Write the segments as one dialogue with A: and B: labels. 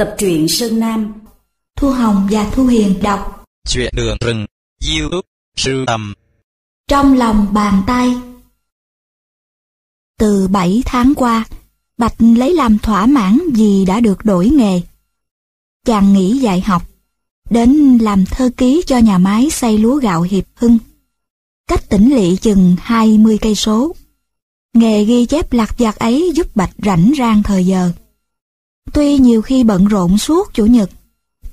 A: Tập truyện Sơn Nam
B: Thu Hồng và Thu Hiền đọc
C: Chuyện đường rừng, YouTube, sưu tầm
B: Trong lòng bàn tay Từ 7 tháng qua, Bạch lấy làm thỏa mãn vì đã được đổi nghề. Chàng nghỉ dạy học, đến làm thơ ký cho nhà máy xây lúa gạo Hiệp Hưng. Cách tỉnh lỵ chừng 20 cây số. Nghề ghi chép lạc vặt ấy giúp Bạch rảnh rang thời giờ. Tuy nhiều khi bận rộn suốt chủ nhật,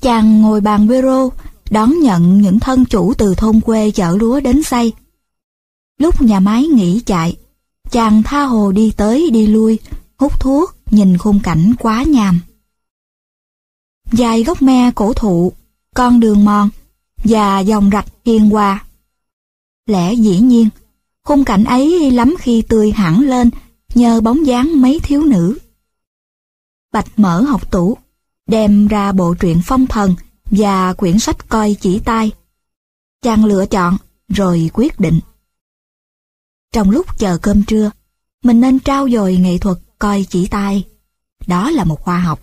B: chàng ngồi bàn bureau đón nhận những thân chủ từ thôn quê chở lúa đến xây. Lúc nhà máy nghỉ chạy, chàng tha hồ đi tới đi lui, hút thuốc, nhìn khung cảnh quá nhàm. Dài gốc me cổ thụ, con đường mòn và dòng rạch hiền hòa. Lẽ dĩ nhiên, khung cảnh ấy lắm khi tươi hẳn lên nhờ bóng dáng mấy thiếu nữ. Bạch mở học tủ, đem ra bộ truyện phong thần và quyển sách coi chỉ tay. Chàng lựa chọn, rồi quyết định. Trong lúc chờ cơm trưa, mình nên trao dồi nghệ thuật coi chỉ tay. Đó là một khoa học.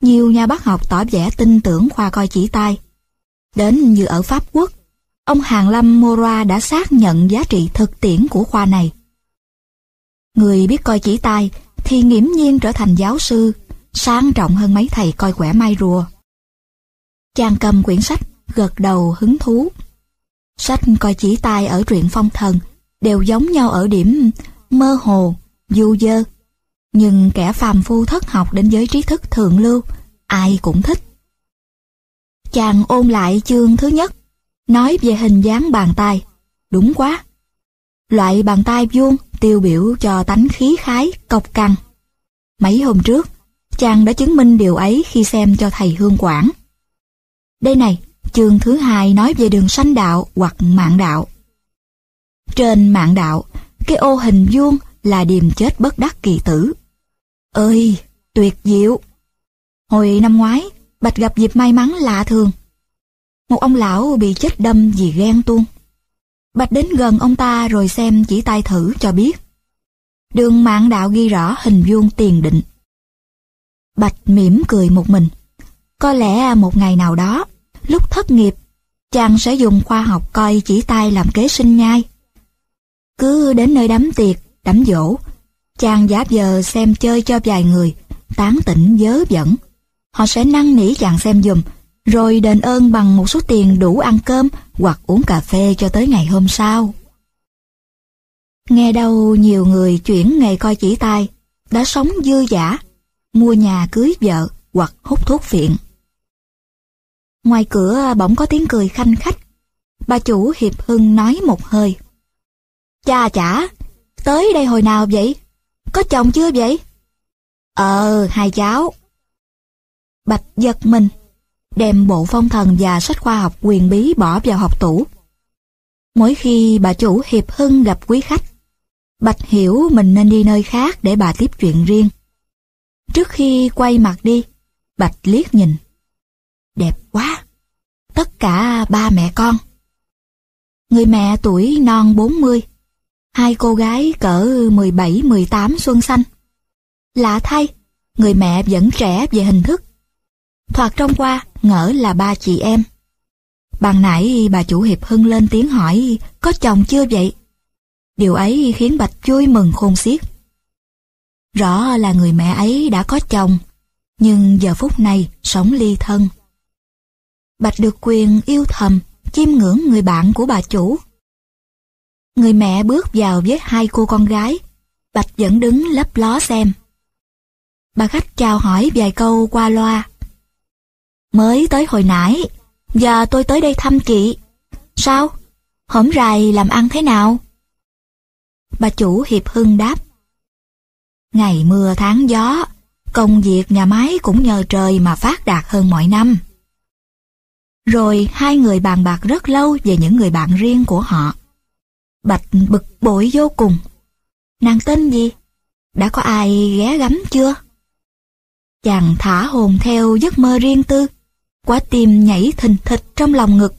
B: Nhiều nhà bác học tỏ vẻ tin tưởng khoa coi chỉ tay. Đến như ở Pháp Quốc, ông Hàng Lâm Mora đã xác nhận giá trị thực tiễn của khoa này. Người biết coi chỉ tay thì nghiễm nhiên trở thành giáo sư, sang trọng hơn mấy thầy coi quẻ mai rùa. Chàng cầm quyển sách, gật đầu hứng thú. Sách coi chỉ tay ở truyện phong thần đều giống nhau ở điểm mơ hồ, du dơ. Nhưng kẻ phàm phu thất học đến giới trí thức thượng lưu, ai cũng thích. Chàng ôn lại chương thứ nhất, nói về hình dáng bàn tay. Đúng quá. Loại bàn tay vuông tiêu biểu cho tánh khí khái, cộc cằn. Mấy hôm trước, chàng đã chứng minh điều ấy khi xem cho thầy Hương Quảng. Đây này, chương thứ hai nói về đường sanh đạo hoặc mạng đạo. Trên mạng đạo, cái ô hình vuông là điềm chết bất đắc kỳ tử. Ơi, tuyệt diệu! Hồi năm ngoái, Bạch gặp dịp may mắn lạ thường. Một ông lão bị chết đâm vì ghen tuông. Bạch đến gần ông ta rồi xem chỉ tay thử cho biết. Đường mạng đạo ghi rõ hình vuông tiền định. Bạch mỉm cười một mình. Có lẽ một ngày nào đó, lúc thất nghiệp, chàng sẽ dùng khoa học coi chỉ tay làm kế sinh nhai. Cứ đến nơi đám tiệc, đám dỗ, chàng giả giờ xem chơi cho vài người, tán tỉnh dớ dẫn. Họ sẽ năn nỉ chàng xem dùm, rồi đền ơn bằng một số tiền đủ ăn cơm hoặc uống cà phê cho tới ngày hôm sau. Nghe đâu nhiều người chuyển nghề coi chỉ tay, đã sống dư giả, mua nhà cưới vợ hoặc hút thuốc phiện. Ngoài cửa bỗng có tiếng cười khanh khách. Bà chủ Hiệp Hưng nói một hơi. Cha chả, tới đây hồi nào vậy? Có chồng chưa vậy? Ờ, hai cháu. Bạch giật mình, đem bộ phong thần và sách khoa học quyền bí bỏ vào học tủ. Mỗi khi bà chủ Hiệp Hưng gặp quý khách, Bạch hiểu mình nên đi nơi khác để bà tiếp chuyện riêng. Trước khi quay mặt đi, Bạch liếc nhìn. Đẹp quá! Tất cả ba mẹ con. Người mẹ tuổi non 40, hai cô gái cỡ 17-18 xuân xanh. Lạ thay, người mẹ vẫn trẻ về hình thức. Thoạt trong qua, ngỡ là ba chị em. Bàn nãy bà chủ Hiệp Hưng lên tiếng hỏi có chồng chưa vậy? Điều ấy khiến Bạch vui mừng khôn xiết. Rõ là người mẹ ấy đã có chồng, nhưng giờ phút này sống ly thân. Bạch được quyền yêu thầm, chiêm ngưỡng người bạn của bà chủ. Người mẹ bước vào với hai cô con gái, Bạch vẫn đứng lấp ló xem. Bà khách chào hỏi vài câu qua loa. Mới tới hồi nãy, giờ tôi tới đây thăm chị. Sao? Hổm rày làm ăn thế nào? Bà chủ Hiệp Hưng đáp. Ngày mưa tháng gió, công việc nhà máy cũng nhờ trời mà phát đạt hơn mọi năm. Rồi hai người bàn bạc rất lâu về những người bạn riêng của họ. Bạch bực bội vô cùng. Nàng tên gì? Đã có ai ghé gắm chưa? Chàng thả hồn theo giấc mơ riêng tư, quả tim nhảy thình thịch trong lòng ngực.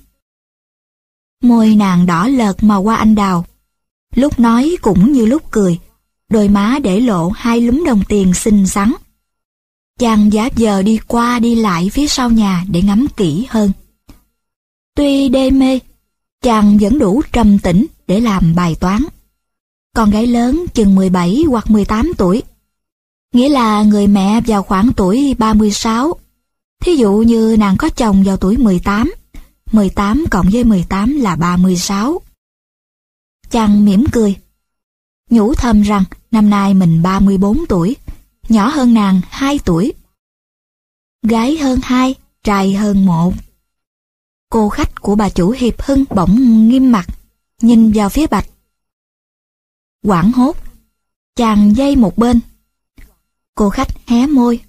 B: Môi nàng đỏ lợt màu qua anh đào, lúc nói cũng như lúc cười, đôi má để lộ hai lúm đồng tiền xinh xắn. Chàng giả giờ đi qua đi lại phía sau nhà để ngắm kỹ hơn. Tuy đê mê, chàng vẫn đủ trầm tĩnh để làm bài toán. Con gái lớn chừng 17 hoặc 18 tuổi. Nghĩa là người mẹ vào khoảng tuổi 36. Thí dụ như nàng có chồng vào tuổi 18. 18 cộng với 18 là 36. Chàng mỉm cười. Nhủ thầm rằng năm nay mình 34 tuổi, nhỏ hơn nàng 2 tuổi. Gái hơn 2, trai hơn 1. Cô khách của bà chủ Hiệp Hưng bỗng nghiêm mặt, nhìn vào phía Bạch. Quảng hốt, chàng dây một bên. Cô khách hé môi,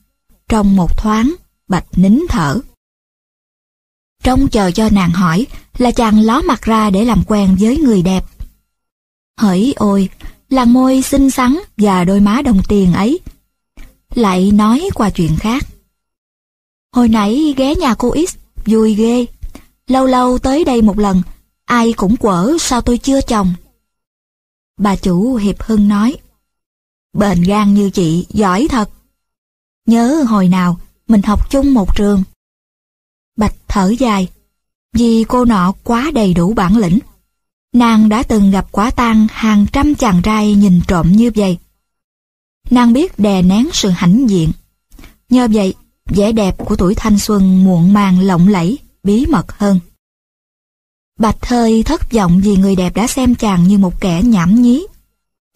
B: trong một thoáng, Bạch nín thở. Trông chờ cho nàng hỏi là chàng ló mặt ra để làm quen với người đẹp. Hỡi ôi, làn môi xinh xắn và đôi má đồng tiền ấy. Lại nói qua chuyện khác. Hồi nãy ghé nhà cô X, vui ghê. Lâu lâu tới đây một lần, ai cũng quở sao tôi chưa chồng. Bà chủ Hiệp Hưng nói, Bền gan như chị, giỏi thật. Nhớ hồi nào, mình học chung một trường. Bạch thở dài, vì cô nọ quá đầy đủ bản lĩnh. Nàng đã từng gặp quả tang hàng trăm chàng trai nhìn trộm như vậy. Nàng biết đè nén sự hãnh diện. Nhờ vậy, vẻ đẹp của tuổi thanh xuân muộn màng lộng lẫy, bí mật hơn. Bạch hơi thất vọng vì người đẹp đã xem chàng như một kẻ nhảm nhí.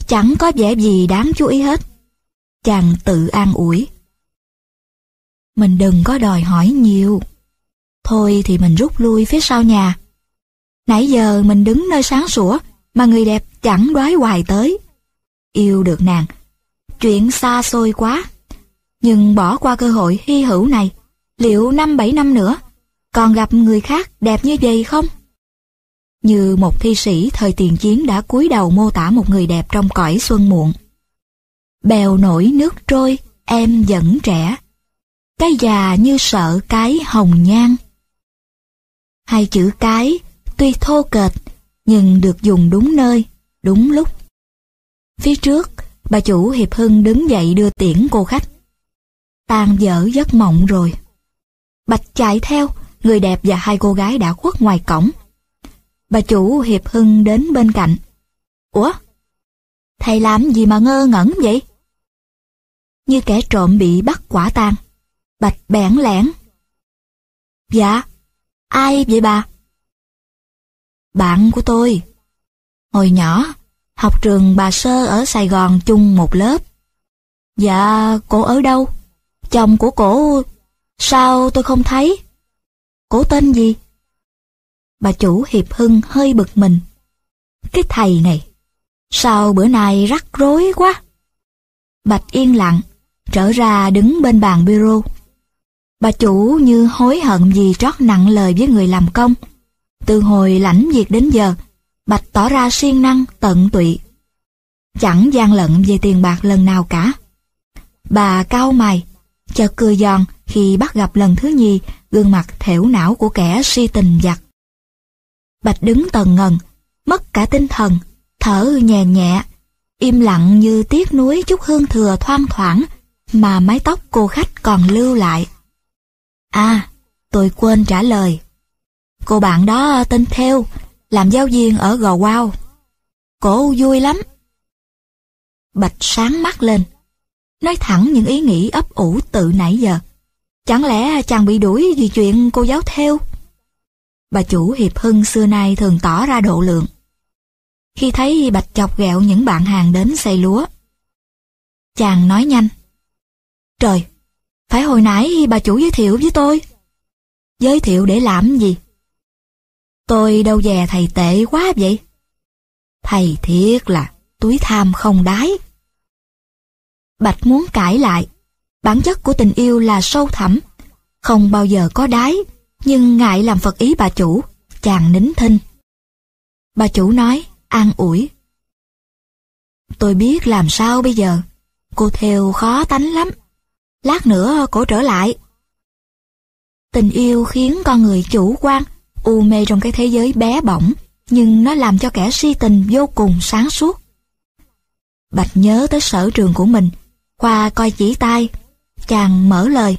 B: Chẳng có vẻ gì đáng chú ý hết. Chàng tự an ủi. Mình đừng có đòi hỏi nhiều. Thôi thì mình rút lui phía sau nhà. Nãy giờ mình đứng nơi sáng sủa mà người đẹp chẳng đoái hoài tới. Yêu được nàng, chuyện xa xôi quá. Nhưng bỏ qua cơ hội hy hữu này, liệu năm bảy năm nữa còn gặp người khác đẹp như vậy không? Như một thi sĩ thời tiền chiến đã cúi đầu mô tả một người đẹp trong cõi xuân muộn. Bèo nổi nước trôi, em vẫn trẻ. Cái già như sợ cái hồng nhan. Hai chữ cái tuy thô kệch nhưng được dùng đúng nơi, đúng lúc. Phía trước, bà chủ Hiệp Hưng đứng dậy đưa tiễn cô khách. Tan dở giấc mộng rồi. Bạch chạy theo, người đẹp và hai cô gái đã khuất ngoài cổng. Bà chủ Hiệp Hưng đến bên cạnh. Ủa? Thầy làm gì mà ngơ ngẩn vậy? Như kẻ trộm bị bắt quả tang. Bạch bẽn lẽn. Dạ, ai vậy bà? Bạn của tôi. Hồi nhỏ, học trường bà Sơ ở Sài Gòn chung một lớp. Dạ, cổ ở đâu? Chồng của cổ... Sao tôi không thấy? Cổ tên gì? Bà chủ Hiệp Hưng hơi bực mình. Cái thầy này, sao bữa nay rắc rối quá? Bạch yên lặng, trở ra đứng bên bàn bureau. Bà chủ như hối hận vì trót nặng lời với người làm công. Từ hồi lãnh việc đến giờ, Bạch tỏ ra siêng năng, tận tụy. Chẳng gian lận về tiền bạc lần nào cả. Bà cao mày, chợt cười giòn khi bắt gặp lần thứ nhì gương mặt thểu não của kẻ si tình giặc. Bạch đứng tần ngần, mất cả tinh thần, thở nhẹ nhẹ, im lặng như tiếc nuối chút hương thừa thoang thoảng mà mái tóc cô khách còn lưu lại. À, tôi quên trả lời. Cô bạn đó tên Theo, làm giáo viên ở Gò Quao. Cổ vui lắm. Bạch sáng mắt lên, nói thẳng những ý nghĩ ấp ủ từ nãy giờ. Chẳng lẽ chàng bị đuổi vì chuyện cô giáo theo? Bà chủ Hiệp Hưng xưa nay thường tỏ ra độ lượng. Khi thấy Bạch chọc ghẹo những bạn hàng đến xây lúa. Chàng nói nhanh. Trời, phải hồi nãy bà chủ giới thiệu với tôi. Giới thiệu để làm gì? Tôi đâu dè thầy tệ quá vậy. Thầy thiệt là túi tham không đái Bạch muốn cãi lại. Bản chất của tình yêu là sâu thẳm, không bao giờ có đái nhưng ngại làm phật ý bà chủ, chàng nín thinh. Bà chủ nói, an ủi. Tôi biết làm sao bây giờ, cô theo khó tánh lắm. Lát nữa cổ trở lại. Tình yêu khiến con người chủ quan, u mê trong cái thế giới bé bỏng, nhưng nó làm cho kẻ si tình vô cùng sáng suốt. Bạch nhớ tới sở trường của mình, qua coi chỉ tay, Chàng mở lời.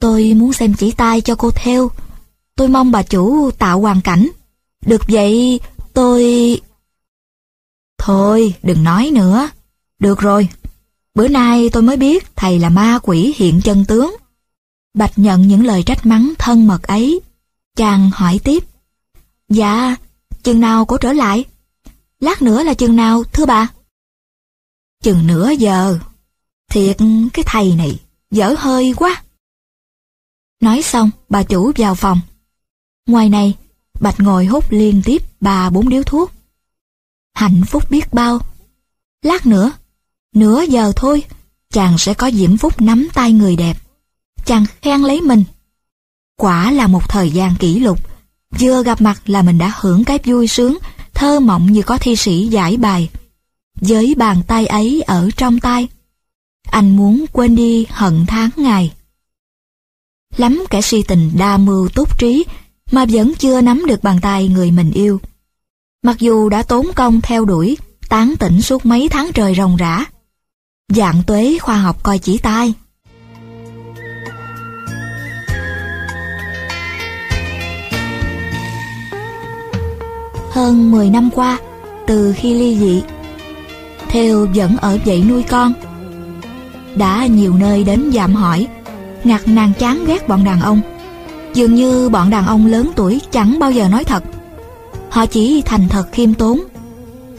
B: Tôi muốn xem chỉ tay cho cô theo. Tôi mong bà chủ tạo hoàn cảnh. Được vậy, tôi... Thôi, đừng nói nữa. Được rồi, bữa nay tôi mới biết thầy là ma quỷ hiện chân tướng. Bạch nhận những lời trách mắng thân mật ấy. Chàng hỏi tiếp. Dạ, chừng nào cô trở lại? Lát nữa là chừng nào, thưa bà? Chừng nửa giờ. Thiệt, cái thầy này, dở hơi quá. Nói xong, bà chủ vào phòng. Ngoài này, Bạch ngồi hút liên tiếp ba bốn điếu thuốc. Hạnh phúc biết bao. Lát nữa, nửa giờ thôi, chàng sẽ có diễm phúc nắm tay người đẹp. Chàng khen lấy mình. Quả là một thời gian kỷ lục. Vừa gặp mặt là mình đã hưởng cái vui sướng, thơ mộng như có thi sĩ giải bài. Với bàn tay ấy ở trong tay. Anh muốn quên đi hận tháng ngày. Lắm kẻ si tình đa mưu túc trí mà vẫn chưa nắm được bàn tay người mình yêu. Mặc dù đã tốn công theo đuổi, tán tỉnh suốt mấy tháng trời ròng rã. Dạng tuế khoa học coi chỉ tai. Hơn 10 năm qua, từ khi ly dị, Theo vẫn ở dậy nuôi con. Đã nhiều nơi đến dạm hỏi, ngặt nàng chán ghét bọn đàn ông. Dường như bọn đàn ông lớn tuổi chẳng bao giờ nói thật. Họ chỉ thành thật khiêm tốn,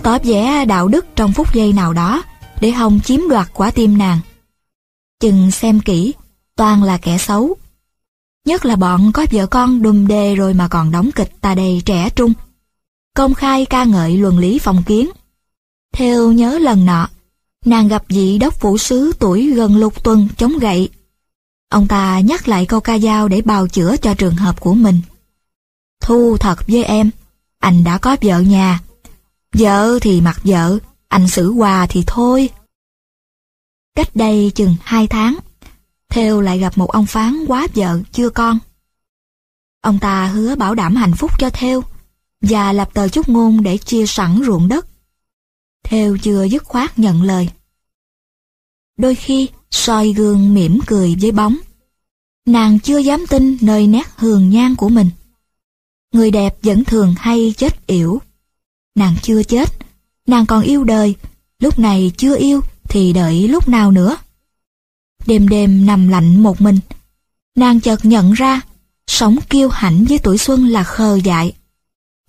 B: tỏ vẻ đạo đức trong phút giây nào đó để Hồng chiếm đoạt quả tim nàng. Chừng xem kỹ, toàn là kẻ xấu. Nhất là bọn có vợ con đùm đề rồi mà còn đóng kịch ta đầy trẻ trung. Công khai ca ngợi luận lý phong kiến. Theo nhớ lần nọ, nàng gặp vị đốc phủ sứ tuổi gần lục tuần chống gậy. Ông ta nhắc lại câu ca dao để bào chữa cho trường hợp của mình. Thu thật với em, anh đã có vợ nhà. Vợ thì mặc vợ, anh xử quà thì thôi. Cách đây chừng hai tháng, Theo lại gặp một ông phán quá vợ chưa con. Ông ta hứa bảo đảm hạnh phúc cho Theo và lập tờ chúc ngôn để chia sẵn ruộng đất. Theo chưa dứt khoát nhận lời. Đôi khi, soi gương mỉm cười với bóng. Nàng chưa dám tin nơi nét hường nhan của mình. Người đẹp vẫn thường hay chết yểu. Nàng chưa chết, nàng còn yêu đời, lúc này chưa yêu thì đợi lúc nào nữa. Đêm đêm nằm lạnh một mình, nàng chợt nhận ra, sống kiêu hãnh với tuổi xuân là khờ dại.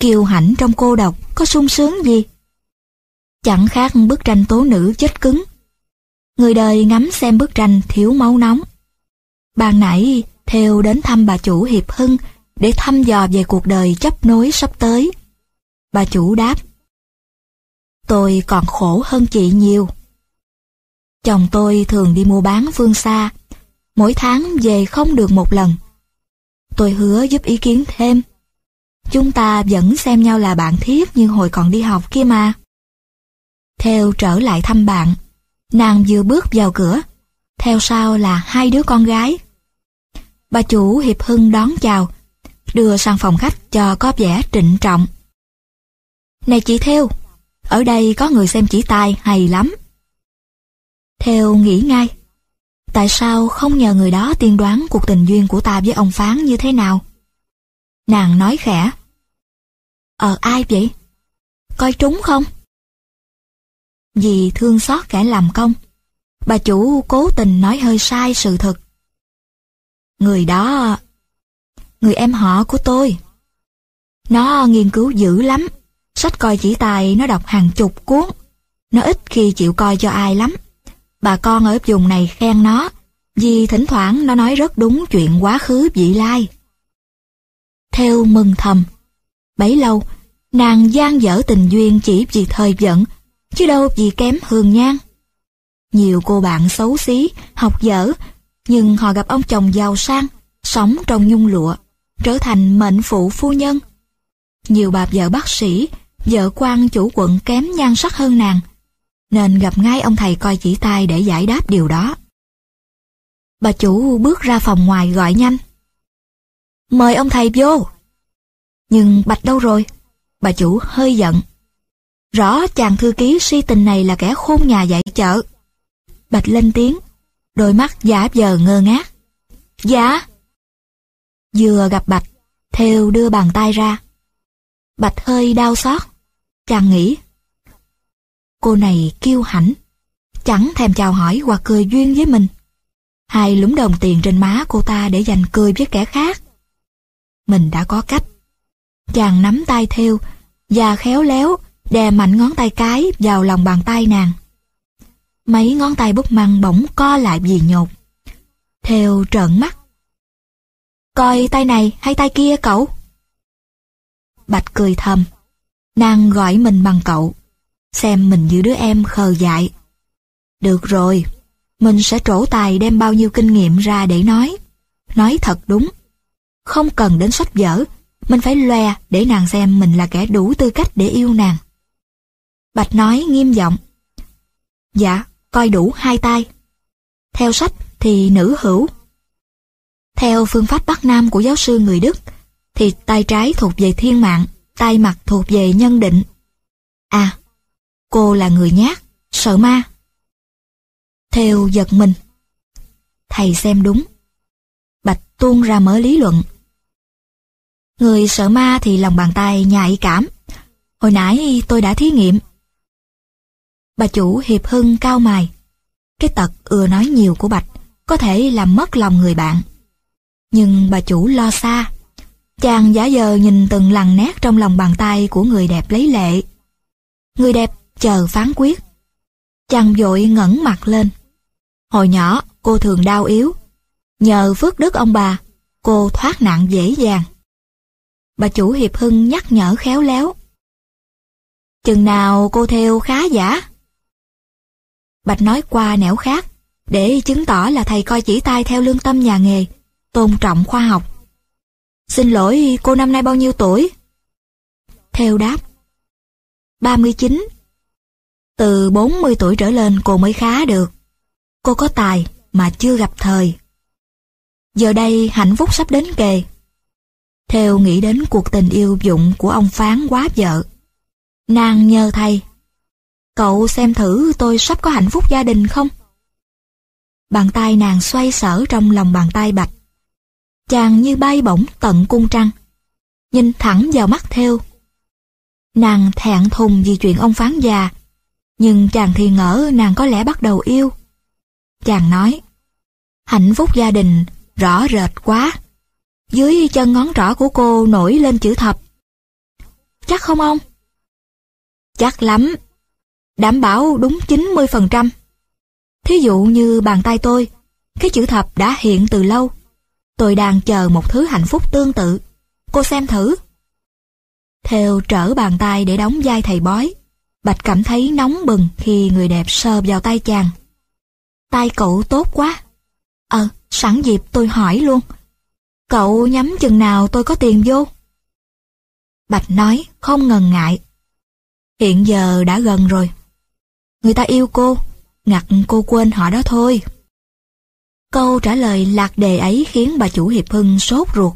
B: Kiêu hãnh trong cô độc có sung sướng gì? Chẳng khác bức tranh tố nữ chết cứng. Người đời ngắm xem bức tranh thiếu máu nóng. Ban nãy, theo đến thăm bà chủ Hiệp Hưng để thăm dò về cuộc đời chấp nối sắp tới. Bà chủ đáp, Tôi còn khổ hơn chị nhiều. Chồng tôi thường đi mua bán phương xa, mỗi tháng về không được một lần. Tôi hứa giúp ý kiến thêm. Chúng ta vẫn xem nhau là bạn thiết như hồi còn đi học kia mà. Theo trở lại thăm bạn, nàng vừa bước vào cửa, theo sau là hai đứa con gái. Bà chủ Hiệp Hưng đón chào, đưa sang phòng khách cho có vẻ trịnh trọng. Này chị Theo, ở đây có người xem chỉ tay hay lắm. Theo nghĩ ngay, tại sao không nhờ người đó tiên đoán cuộc tình duyên của ta với ông Phán như thế nào? Nàng nói khẽ. Ờ ai vậy? Coi trúng không? Vì thương xót kẻ làm công, bà chủ cố tình nói hơi sai sự thật. Người đó người em họ của tôi. Nó nghiên cứu dữ lắm, sách coi chỉ tài nó đọc hàng chục cuốn. Nó ít khi chịu coi cho ai lắm. Bà con ở vùng này khen nó, vì thỉnh thoảng nó nói rất đúng chuyện quá khứ vị lai. Theo mừng thầm, bấy lâu, nàng gian dở tình duyên chỉ vì thời giận, chứ đâu vì kém hương nhan. Nhiều cô bạn xấu xí, học dở, nhưng họ gặp ông chồng giàu sang, sống trong nhung lụa, trở thành mệnh phụ phu nhân. Nhiều bà vợ bác sĩ, vợ quan chủ quận kém nhan sắc hơn nàng, nên gặp ngay ông thầy coi chỉ tay để giải đáp điều đó. Bà chủ bước ra phòng ngoài gọi nhanh. Mời ông thầy vô. Nhưng Bạch đâu rồi? Bà chủ hơi giận. Rõ chàng thư ký si tình này là kẻ khôn nhà dạy chợ. Bạch lên tiếng. Đôi mắt giả vờ ngơ ngác. Dạ. Vừa gặp Bạch, Theo đưa bàn tay ra. Bạch hơi đau xót. Chàng nghĩ. Cô này kiêu hãnh, chẳng thèm chào hỏi hoặc cười duyên với mình. Hai lúm đồng tiền trên má cô ta để dành cười với kẻ khác. Mình đã có cách. Chàng nắm tay theo và khéo léo đè mạnh ngón tay cái vào lòng bàn tay nàng. Mấy ngón tay búp măng bỗng co lại vì nhột. Theo trợn mắt. Coi tay này hay tay kia cậu? Bạch cười thầm. Nàng gọi mình bằng cậu. Xem mình như đứa em khờ dại. Được rồi, mình sẽ trổ tài đem bao nhiêu kinh nghiệm ra để nói. Nói thật đúng. Không cần đến sách vở, mình phải loe để nàng xem mình là kẻ đủ tư cách để yêu nàng. Bạch nói nghiêm giọng. Dạ, coi đủ hai tay. Theo sách thì nữ hữu. Theo phương pháp Bắc Nam của giáo sư người Đức, thì tay trái thuộc về thiên mạng, tay mặt thuộc về nhân định. À, cô là người nhát, sợ ma. Theo giật mình. Thầy xem đúng. Bạch tuôn ra mở lý luận. Người sợ ma thì lòng bàn tay nhạy cảm. Hồi nãy tôi đã thí nghiệm. Bà chủ hiệp hưng cao mài. Cái tật ưa nói nhiều của Bạch có thể làm mất lòng người bạn. Nhưng bà chủ lo xa. Chàng giả vờ nhìn từng lằn nét trong lòng bàn tay của người đẹp lấy lệ. Người đẹp chờ phán quyết. Chàng vội ngẩng mặt lên. Hồi nhỏ, cô thường đau yếu. Nhờ phước đức ông bà, cô thoát nạn dễ dàng. Bà chủ Hiệp Hưng nhắc nhở khéo léo. Chừng nào cô theo khá giả? Bạch nói qua nẻo khác, để chứng tỏ là thầy coi chỉ tay theo lương tâm nhà nghề, tôn trọng khoa học. Xin lỗi, cô năm nay bao nhiêu tuổi? Theo đáp. 39. Từ 40 tuổi trở lên cô mới khá được. Cô có tài mà chưa gặp thời. Giờ đây hạnh phúc sắp đến kề. Theo nghĩ đến cuộc tình yêu dụng của ông Phán quá vợ. Nàng nhờ thầy. Cậu xem thử tôi sắp có hạnh phúc gia đình không? Bàn tay nàng xoay sở trong lòng bàn tay bạch. Chàng như bay bổng tận cung trăng. Nhìn thẳng vào mắt theo. Nàng thẹn thùng vì chuyện ông Phán già. Nhưng chàng thì ngỡ nàng có lẽ bắt đầu yêu. Chàng nói, hạnh phúc gia đình rõ rệt quá. Dưới chân ngón trỏ của cô nổi lên chữ thập. Chắc không ông? Chắc lắm. Đảm bảo đúng 90%. Thí dụ như bàn tay tôi, cái chữ thập đã hiện từ lâu. Tôi đang chờ một thứ hạnh phúc tương tự. Cô xem thử. Theo trở bàn tay để đóng vai thầy bói, Bạch cảm thấy nóng bừng khi người đẹp sờ vào tay chàng. Tay cậu tốt quá. Ờ, sẵn dịp tôi hỏi luôn. Cậu nhắm chừng nào tôi có tiền vô? Bạch nói không ngần ngại. Hiện giờ đã gần rồi. Người ta yêu cô, ngặt cô quên họ đó thôi. Câu trả lời lạc đề ấy khiến bà chủ Hiệp Hưng sốt ruột.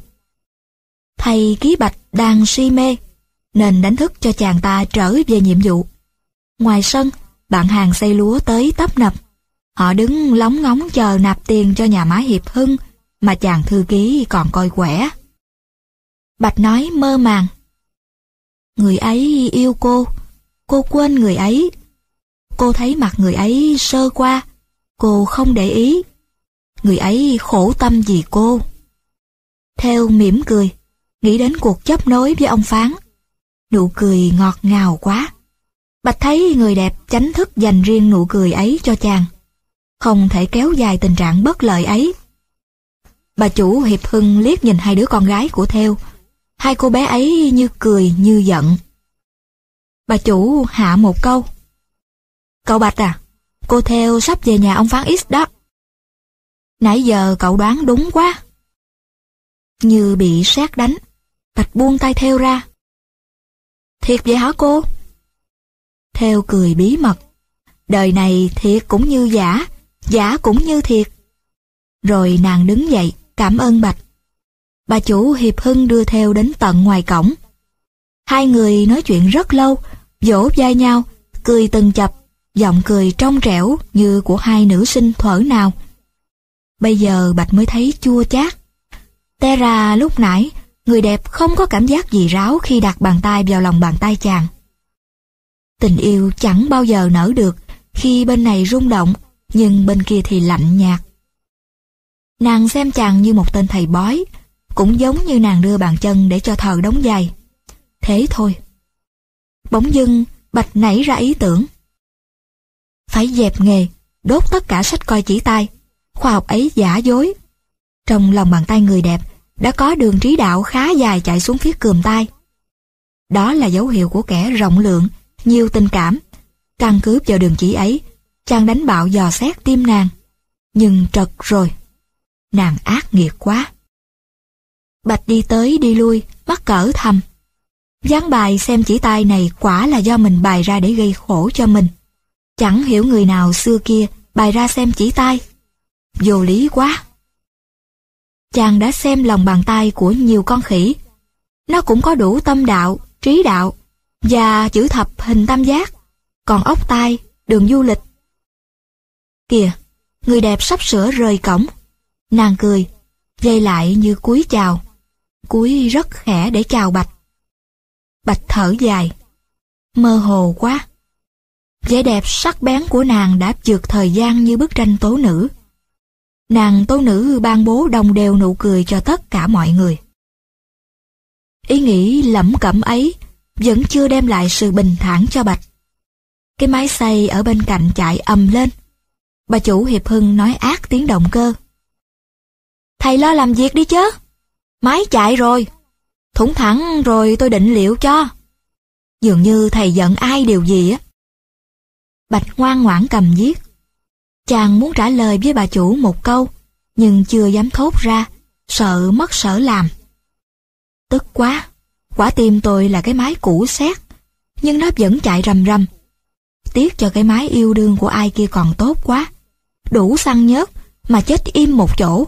B: Thầy ký bạch đang si mê, nên đánh thức cho chàng ta trở về nhiệm vụ. Ngoài sân, bạn hàng xây lúa tới tấp nập. Họ đứng lóng ngóng chờ nạp tiền cho nhà máy Hiệp Hưng mà chàng thư ký còn coi quẻ. Bạch nói mơ màng. Người ấy yêu cô, cô quên người ấy. Cô thấy mặt người ấy sơ qua, cô không để ý. Người ấy khổ tâm vì cô. Theo mỉm cười, nghĩ đến cuộc chấp nối với ông Phán. Nụ cười ngọt ngào quá. Bạch thấy người đẹp chánh thức dành riêng nụ cười ấy cho chàng. Không thể kéo dài tình trạng bất lợi ấy. Bà chủ Hiệp Hưng liếc nhìn hai đứa con gái của Theo. Hai cô bé ấy như cười như giận. Bà chủ hạ một câu. Cậu Bạch à, cô Theo sắp về nhà ông Phán X đó. Nãy giờ cậu đoán đúng quá. Như bị sét đánh, Bạch buông tay Theo ra. Thiệt vậy hả cô? Theo cười bí mật. Đời này thiệt cũng như giả, giả cũng như thiệt. Rồi nàng đứng dậy, cảm ơn Bạch. Bà chủ Hiệp Hưng đưa theo đến tận ngoài cổng. Hai người nói chuyện rất lâu, vỗ vai nhau, cười từng chập, giọng cười trong trẻo như của hai nữ sinh thuở nào. Bây giờ Bạch mới thấy chua chát. Té ra lúc nãy, người đẹp không có cảm giác gì ráo khi đặt bàn tay vào lòng bàn tay chàng. Tình yêu chẳng bao giờ nở được khi bên này rung động, nhưng bên kia thì lạnh nhạt. Nàng xem chàng như một tên thầy bói, cũng giống như nàng đưa bàn chân để cho thờ đóng giày. Thế thôi. Bỗng dưng, Bạch nảy ra ý tưởng. Phải dẹp nghề, đốt tất cả sách coi chỉ tay. Khoa học ấy giả dối. Trong lòng bàn tay người đẹp đã có đường trí đạo khá dài chạy xuống phía cườm tay. Đó là dấu hiệu của kẻ rộng lượng, nhiều tình cảm. Căn cứ vào đường chỉ ấy, chàng đánh bạo dò xét tim nàng. Nhưng trật rồi. Nàng ác nghiệt quá. Bạch đi tới đi lui, bắt cỡ thầm. Gián bài xem chỉ tay này quả là do mình bài ra để gây khổ cho mình. Chẳng hiểu người nào xưa kia bài ra xem chỉ tay. Vô lý quá. Chàng đã xem lòng bàn tay của nhiều con khỉ. Nó cũng có đủ tâm đạo, trí đạo và chữ thập hình tam giác. Còn ốc tai, đường du lịch. Kìa, người đẹp sắp sửa rời cổng. Nàng cười, dây lại như cúi chào. Cúi rất khẽ để chào Bạch. Bạch thở dài. Mơ hồ quá. Vẻ đẹp sắc bén của nàng đã vượt thời gian như bức tranh tố nữ. Nàng tố nữ ban bố đồng đều nụ cười cho tất cả mọi người. Ý nghĩ lẩm cẩm ấy vẫn chưa đem lại sự bình thản cho Bạch. Cái máy xay ở bên cạnh chạy ầm lên. Bà chủ Hiệp Hưng nói ác tiếng động cơ. Thầy lo làm việc đi chứ. Máy chạy rồi. Thủng thẳng rồi tôi định liệu cho. Dường như thầy giận ai điều gì á. Bạch ngoan ngoãn cầm viết. Chàng muốn trả lời với bà chủ một câu, nhưng chưa dám thốt ra, sợ mất sở làm. Tức quá, quả tim tôi là cái máy cũ xét, nhưng nó vẫn chạy rầm rầm. Tiếc cho cái máy yêu đương của ai kia còn tốt quá, đủ xăng nhớt mà chết im một chỗ.